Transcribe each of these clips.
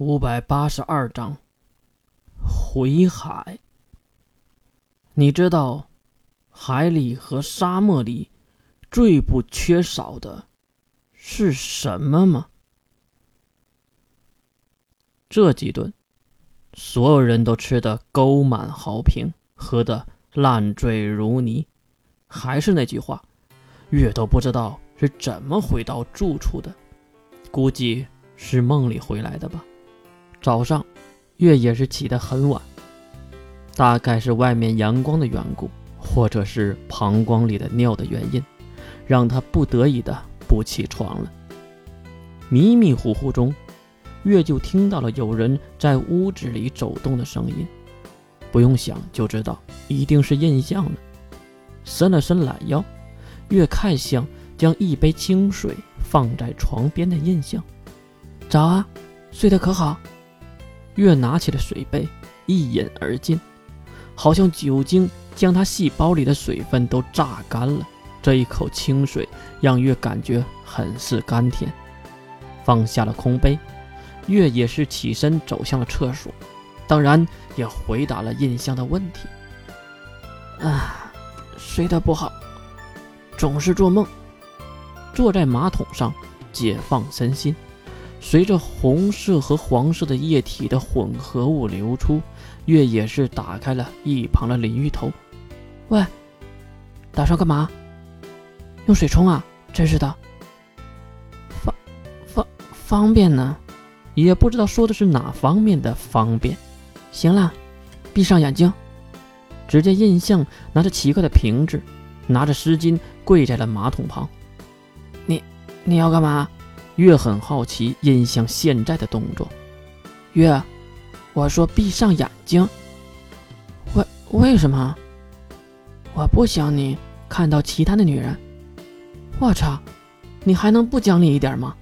五百八十二章回海。你知道海里和沙漠里最不缺少的是什么吗？这几顿，所有人都吃得沟满壕平，喝得烂醉如泥。还是那句话，月都不知道是怎么回到住处的，估计是梦里回来的吧。早上，月也是起得很晚，大概是外面阳光的缘故，或者是膀胱里的尿的原因，让他不得已的不起床了。迷迷糊糊中，月就听到了有人在屋子里走动的声音，不用想就知道一定是印象了。伸了伸懒腰，月看向将一杯清水放在床边的印象，早啊，睡得可好？月拿起了水杯，一饮而尽，好像酒精将他细胞里的水分都榨干了。这一口清水让月感觉很是甘甜。放下了空杯，月也是起身走向了厕所，当然也回答了印象的问题。啊，睡得不好，总是做梦。坐在马桶上，解放身心。随着红色和黄色的液体的混合物流出，月也是打开了一旁的淋浴头。喂，打算干嘛？用水冲啊！真是的，方方方便呢，也不知道说的是哪方面的方便。行了，闭上眼睛。只见印象拿着奇怪的瓶子，拿着湿巾跪在了马桶旁。你你要干嘛？月很好奇印象现在的动作。月，我说闭上眼睛。为为什么？我不想你看到其他的女人。我操，你还能不讲理一点吗？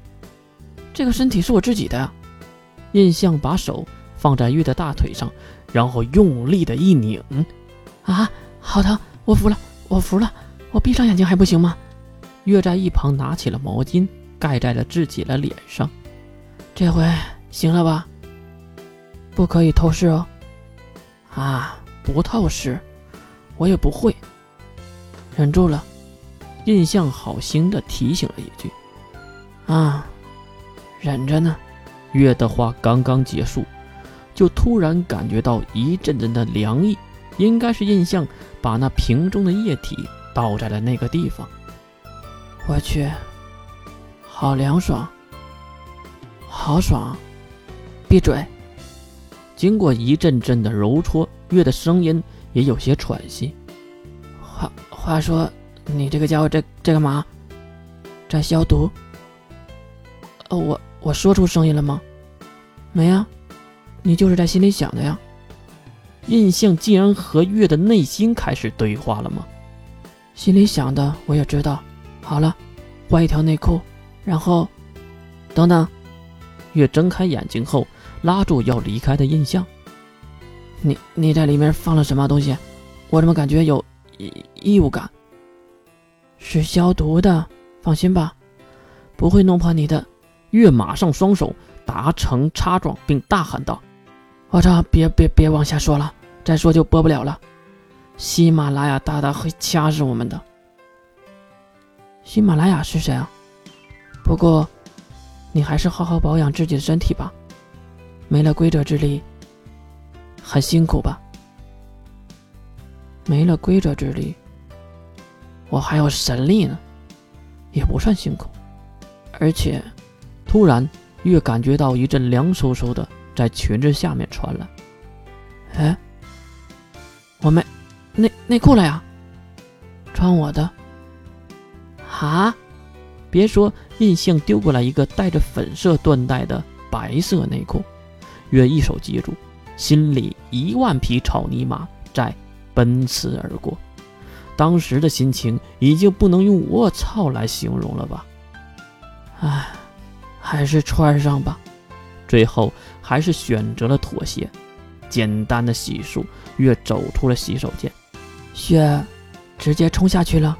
这个身体是我自己的呀。印象把手放在月的大腿上，然后用力的一拧。啊，好疼！我服了，我服了。我闭上眼睛还不行吗？月在一旁拿起了毛巾。盖在了自己的脸上，这回行了吧？不可以透视哦。啊，不透视，我也不会。忍住了，印象好心的提醒了一句。啊，忍着呢。月的话刚刚结束，就突然感觉到一阵阵的凉意，应该是印象把那瓶中的液体倒在了那个地方。我去。好凉爽，好爽！闭嘴！经过一阵阵的揉搓，月的声音也有些喘息。话话说，你这个家伙在在干嘛？在消毒？哦，我我说出声音了吗？没啊，你就是在心里想的呀。印象竟然和月的内心开始对话了吗？心里想的我也知道。好了，换一条内裤。然后，等等，月睁开眼睛后，拉住要离开的印象。你你在里面放了什么东西？我怎么感觉有异异物感？是消毒的，放心吧，不会弄破你的。月马上双手达成叉状，并大喊道：“我操！别别别往下说了，再说就播不了了。喜马拉雅大大会掐死我们的。喜马拉雅是谁啊？”不过，你还是好好保养自己的身体吧。没了规则之力，很辛苦吧？没了规则之力，我还有神力呢，也不算辛苦。而且，突然越感觉到一阵凉飕飕的在裙子下面传来。哎，我没内内裤了呀？穿我的？啊？别说，印象丢过来一个带着粉色缎带的白色内裤，月一手接住，心里一万匹草泥马在奔驰而过。当时的心情已经不能用“我操”来形容了吧？唉，还是穿上吧。最后还是选择了妥协，简单的洗漱，月走出了洗手间，血直接冲下去了。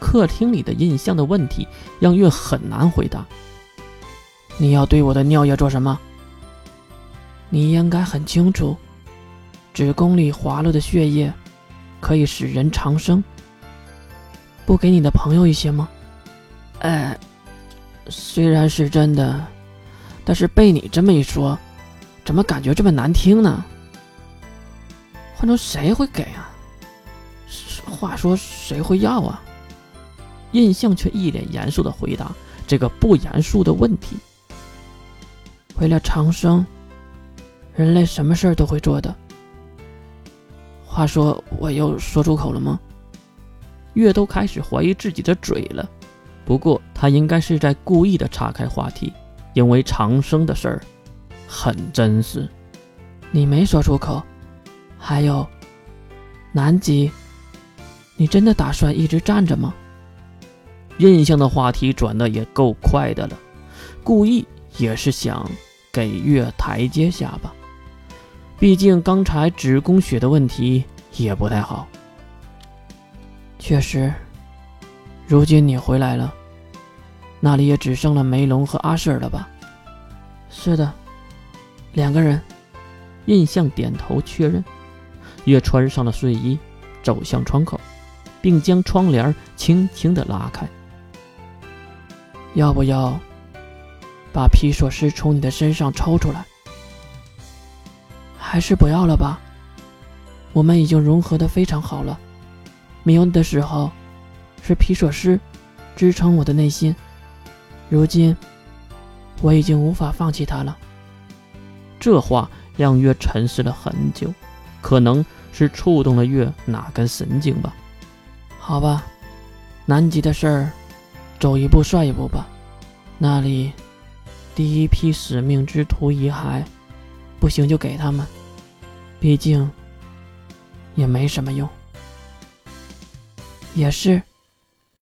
客厅里的印象的问题让月很难回答。你要对我的尿液做什么？你应该很清楚，子宫里滑落的血液可以使人长生。不给你的朋友一些吗？哎，虽然是真的，但是被你这么一说，怎么感觉这么难听呢？换成谁会给啊？话说谁会要啊？印象却一脸严肃的回答这个不严肃的问题。为了长生，人类什么事儿都会做的。话说我又说出口了吗？月都开始怀疑自己的嘴了。不过他应该是在故意的岔开话题，因为长生的事儿很真实。你没说出口。还有，南极，你真的打算一直站着吗？印象的话题转的也够快的了，故意也是想给月台阶下吧。毕竟刚才子宫血的问题也不太好。确实，如今你回来了，那里也只剩了梅龙和阿瑟了吧？是的，两个人。印象点头确认。月穿上了睡衣，走向窗口，并将窗帘轻轻的拉开。要不要把皮索斯从你的身上抽出来？还是不要了吧？我们已经融合的非常好了。没有你的时候，是皮索斯支撑我的内心。如今，我已经无法放弃他了。这话让月沉思了很久。可能是触动了月哪根神经吧？好吧，南极的事儿，走一步算一步吧。那里第一批使命之徒遗骸，不行就给他们，毕竟也没什么用。也是。